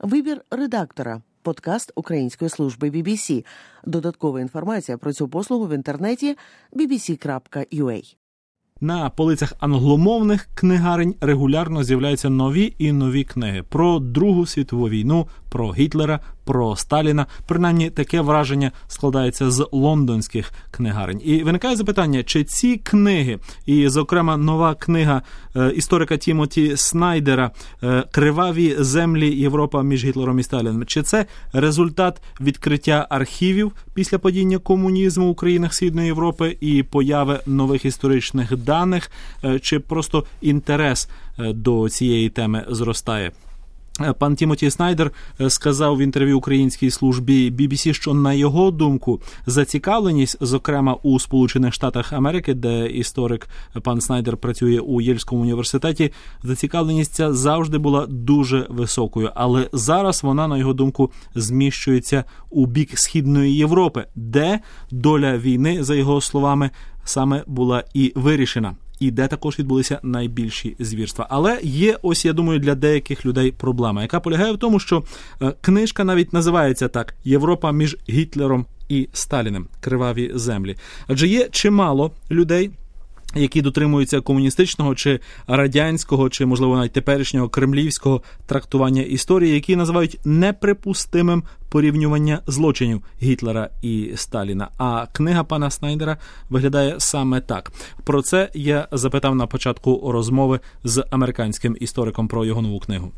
Вибір редактора. Подкаст Української служби BBC. Додаткова інформація про цю послугу в інтернеті bbc.ua. На полицях англомовних книгарень регулярно з'являються нові і нові книги про Другу світову війну, про Гітлера, про Сталіна. Принаймні таке враження складається з лондонських книгарень. І виникає запитання, чи ці книги, і, зокрема, нова книга е, історика Тімоті Снайдера е, Криваві землі Європа між Гітлером і Сталіном, чи це результат відкриття архівів після падіння комунізму в країнах Східної Європи і появи нових історичних даних, е, чи просто інтерес до цієї теми зростає? Е, пан Тімоті Снайдер е, сказав в інтерв'ю українській службі BBC, що на його думку зацікавленість, зокрема у Сполучених Штатах Америки, де історик пан Снайдер працює у Єльському університеті, зацікавленість ця завжди була дуже високою, але зараз вона, на його думку, зміщується у бік східної Європи, де доля війни, за його словами, саме була і вирішена і де також відбулися найбільші звірства. Але є ось, я думаю, для деяких людей проблема, яка полягає в тому, що е, книжка навіть називається так: Європа між Гітлером і Сталіним криваві землі. Адже є чимало людей які дотримуються комуністичного чи радянського, чи можливо навіть теперішнього кремлівського трактування історії, які називають неприпустимим порівнювання злочинів Гітлера і Сталіна. А книга пана Снайдера виглядає саме так. Про це я запитав на початку розмови з американським істориком про його нову книгу.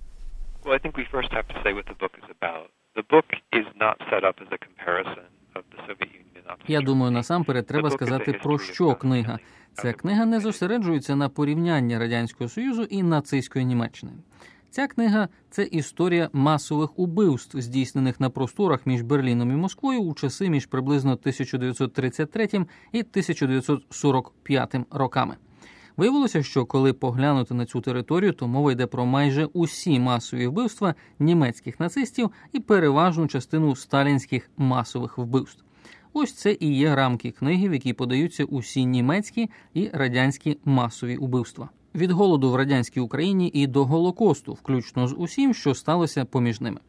Well, I think we first have to say what the book is about. The book is not set up as a comparison of the Soviet Union. Я думаю, насамперед треба сказати про що книга. Ця книга не зосереджується на порівнянні радянського союзу і нацистської Німеччини. Ця книга це історія масових убивств, здійснених на просторах між Берліном і Москвою у часи між приблизно 1933 і 1945 роками. Виявилося, що коли поглянути на цю територію, то мова йде про майже усі масові вбивства німецьких нацистів і переважну частину сталінських масових вбивств. Ось це і є рамки книги, в якій подаються усі німецькі і радянські масові убивства. Від голоду в радянській Україні і до Голокосту, включно з усім, що сталося поміж ними.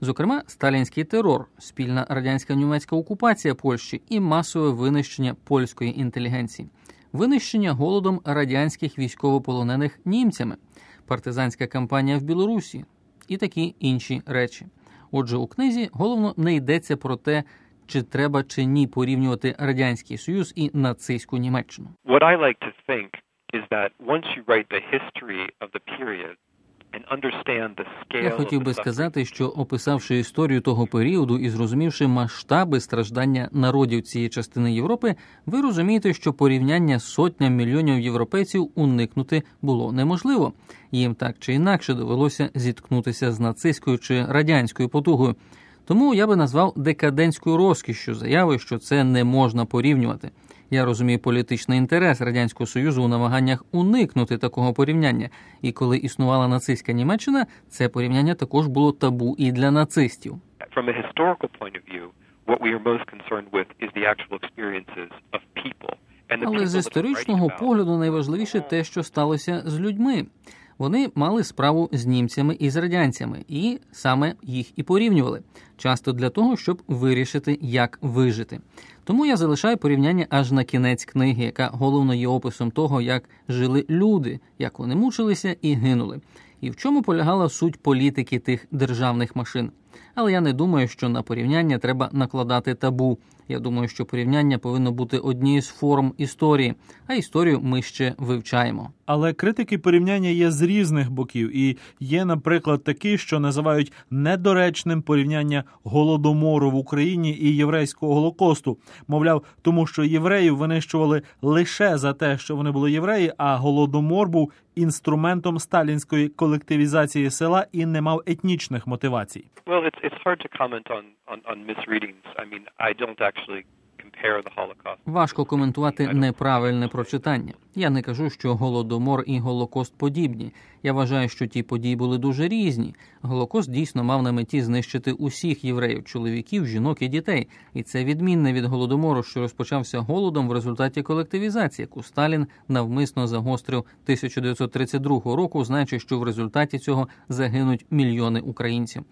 Зокрема, сталінський терор, спільна радянська німецька окупація Польщі і масове винищення польської інтелігенції, винищення голодом радянських військовополонених німцями, партизанська кампанія в Білорусі і такі інші речі. Отже, у книзі головно не йдеться про те, чи треба чи ні порівнювати радянський союз і нацистську Німеччину? What I like to think is that once you write the history of the period я хотів би сказати, що описавши історію того періоду і зрозумівши масштаби страждання народів цієї частини Європи, ви розумієте, що порівняння сотням мільйонів європейців уникнути було неможливо. Їм так чи інакше довелося зіткнутися з нацистською чи радянською потугою. Тому я би назвав декадентською розкішшю заяви, що це не можна порівнювати. Я розумію політичний інтерес радянського союзу у намаганнях уникнути такого порівняння. І коли існувала нацистська Німеччина, це порівняння також було табу і для нацистів. From a historical point of view, what we are most concerned with is the actual experiences of people. Але з історичного погляду найважливіше те, що сталося з людьми. Вони мали справу з німцями і з радянцями, і саме їх і порівнювали, часто для того, щоб вирішити, як вижити. Тому я залишаю порівняння аж на кінець книги, яка головно є описом того, як жили люди, як вони мучилися і гинули, і в чому полягала суть політики тих державних машин. Але я не думаю, що на порівняння треба накладати табу. Я думаю, що порівняння повинно бути однією з форм історії, а історію ми ще вивчаємо. Але критики порівняння є з різних боків, і є, наприклад, такі, що називають недоречним порівняння голодомору в Україні і єврейського голокосту. Мовляв, тому що євреїв винищували лише за те, що вони були євреї, а голодомор був інструментом сталінської колективізації села і не мав етнічних мотивацій. It's it's hard to comment on on, on misreadings. I mean, I don't actually compare the Holocaust. Важко коментувати неправильне прочитання. Я не кажу, що голодомор і голокост подібні. Я вважаю, що ті події були дуже різні. Голокост дійсно мав на меті знищити усіх євреїв, чоловіків, жінок і дітей, і це відмінне від голодомору, що розпочався голодом в результаті колективізації, яку Сталін навмисно загострив 1932 року, знаючи, що в результаті цього загинуть мільйони українців.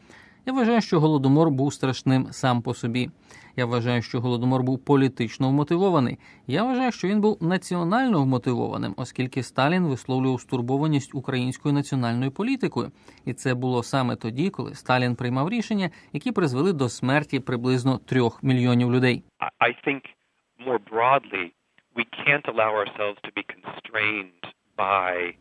Я вважаю, що голодомор був страшним сам по собі. Я вважаю, що голодомор був політично вмотивований. Я вважаю, що він був національно вмотивованим, оскільки Сталін висловлював стурбованість українською національною політикою, і це було саме тоді, коли Сталін приймав рішення, які призвели до смерті приблизно трьох мільйонів людей. I think more broadly, we can't allow ourselves to be constrained by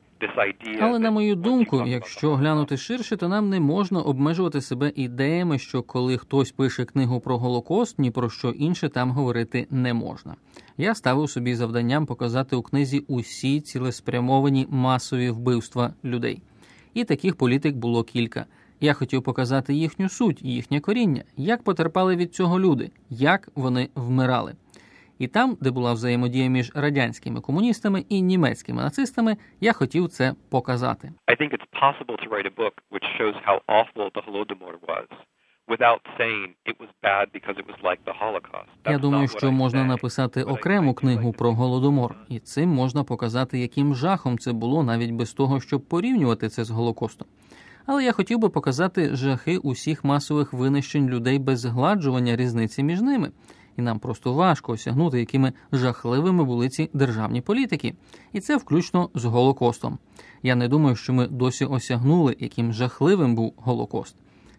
але на мою думку, якщо глянути ширше, то нам не можна обмежувати себе ідеями, що коли хтось пише книгу про голокост, ні про що інше там говорити не можна. Я ставив собі завданням показати у книзі усі цілеспрямовані масові вбивства людей. І таких політик було кілька. Я хотів показати їхню суть, їхнє коріння, як потерпали від цього люди, як вони вмирали. І там, де була взаємодія між радянськими комуністами і німецькими нацистами, я хотів це показати. I think it's possible to write a book which shows how awful the Holodomor was. Without saying it was bad because it was like the Holocaust. Я думаю, що можна написати окрему книгу про голодомор, і цим можна показати, яким жахом це було, навіть без того, щоб порівнювати це з голокостом. Але я хотів би показати жахи усіх масових винищень людей без згладжування різниці між ними і нам просто важко осягнути, якими жахливими були ці державні політики, і це включно з Голокостом. Я не думаю, що ми досі осягнули, яким жахливим був Голокост.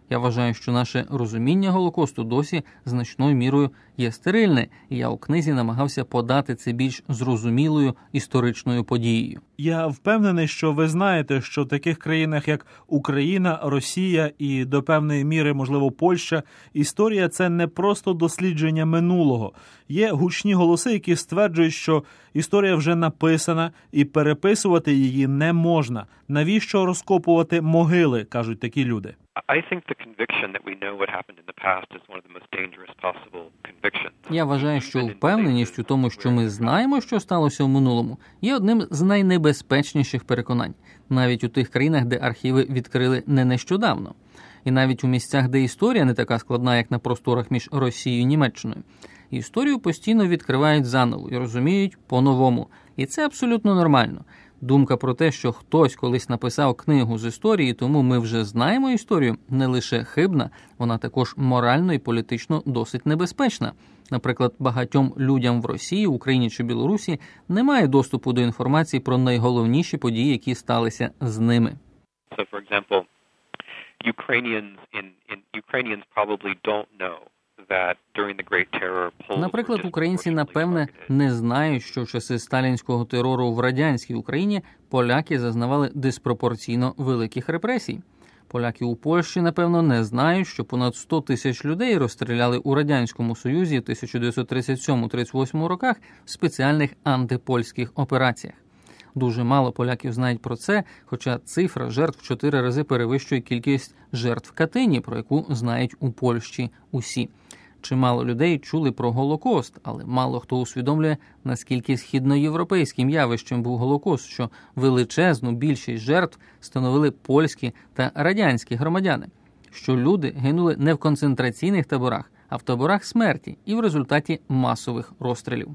Я вважаю, що наше розуміння Голокосту досі значною мірою є стерильне, і я у книзі намагався подати це більш зрозумілою історичною подією. Я впевнений, що ви знаєте, що в таких країнах, як Україна, Росія і до певної міри, можливо, Польща, історія це не просто дослідження минулого. Є гучні голоси, які стверджують, що історія вже написана і переписувати її не можна. Навіщо розкопувати могили? кажуть такі люди. I think the conviction that we know what happened in the past is one of the most dangerous possible convictions. Я вважаю, що впевненість у тому, що ми знаємо, що сталося в минулому, є одним з найнебезпечніших переконань, навіть у тих країнах, де архіви відкрили не нещодавно, і навіть у місцях, де історія не така складна, як на просторах між Росією і Німеччиною. Історію постійно відкривають заново і розуміють по-новому, і це абсолютно нормально. Думка про те, що хтось колись написав книгу з історії, тому ми вже знаємо історію, не лише хибна, вона також морально і політично досить небезпечна. Наприклад, багатьом людям в Росії, Україні чи Білорусі немає доступу до інформації про найголовніші події, які сталися з ними. So, for example, Ukrainians in, in Ukrainians probably don't know Наприклад, українці напевне не знають, що в часи сталінського терору в радянській Україні поляки зазнавали диспропорційно великих репресій. Поляки у Польщі, напевно, не знають, що понад 100 тисяч людей розстріляли у радянському союзі в 1937-38 роках в спеціальних антипольських операціях. Дуже мало поляків знають про це, хоча цифра жертв в чотири рази перевищує кількість жертв Катині, про яку знають у Польщі усі. Чимало людей чули про Голокост, але мало хто усвідомлює, наскільки східноєвропейським явищем був Голокост, що величезну більшість жертв становили польські та радянські громадяни, що люди гинули не в концентраційних таборах, а в таборах смерті і в результаті масових розстрілів.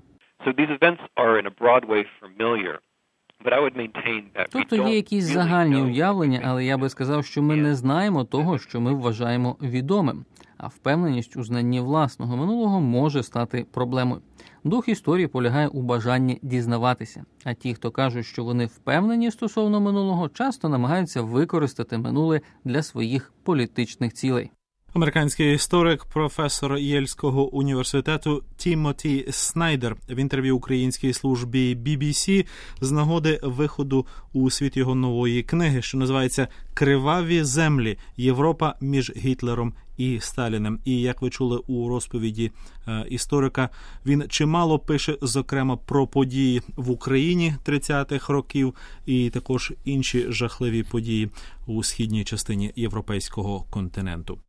Тобто є якісь загальні уявлення, але я би сказав, що ми не знаємо того, що ми вважаємо відомим а впевненість у знанні власного минулого може стати проблемою. Дух історії полягає у бажанні дізнаватися. А ті, хто кажуть, що вони впевнені стосовно минулого, часто намагаються використати минуле для своїх політичних цілей. Американський історик, професор Єльського університету Тімоті Снайдер в інтерв'ю українській службі BBC з нагоди виходу у світ його нової книги, що називається Криваві землі Європа між Гітлером і Сталіним. І як ви чули у розповіді е, історика, він чимало пише зокрема про події в Україні 30-х років, і також інші жахливі події у східній частині європейського континенту.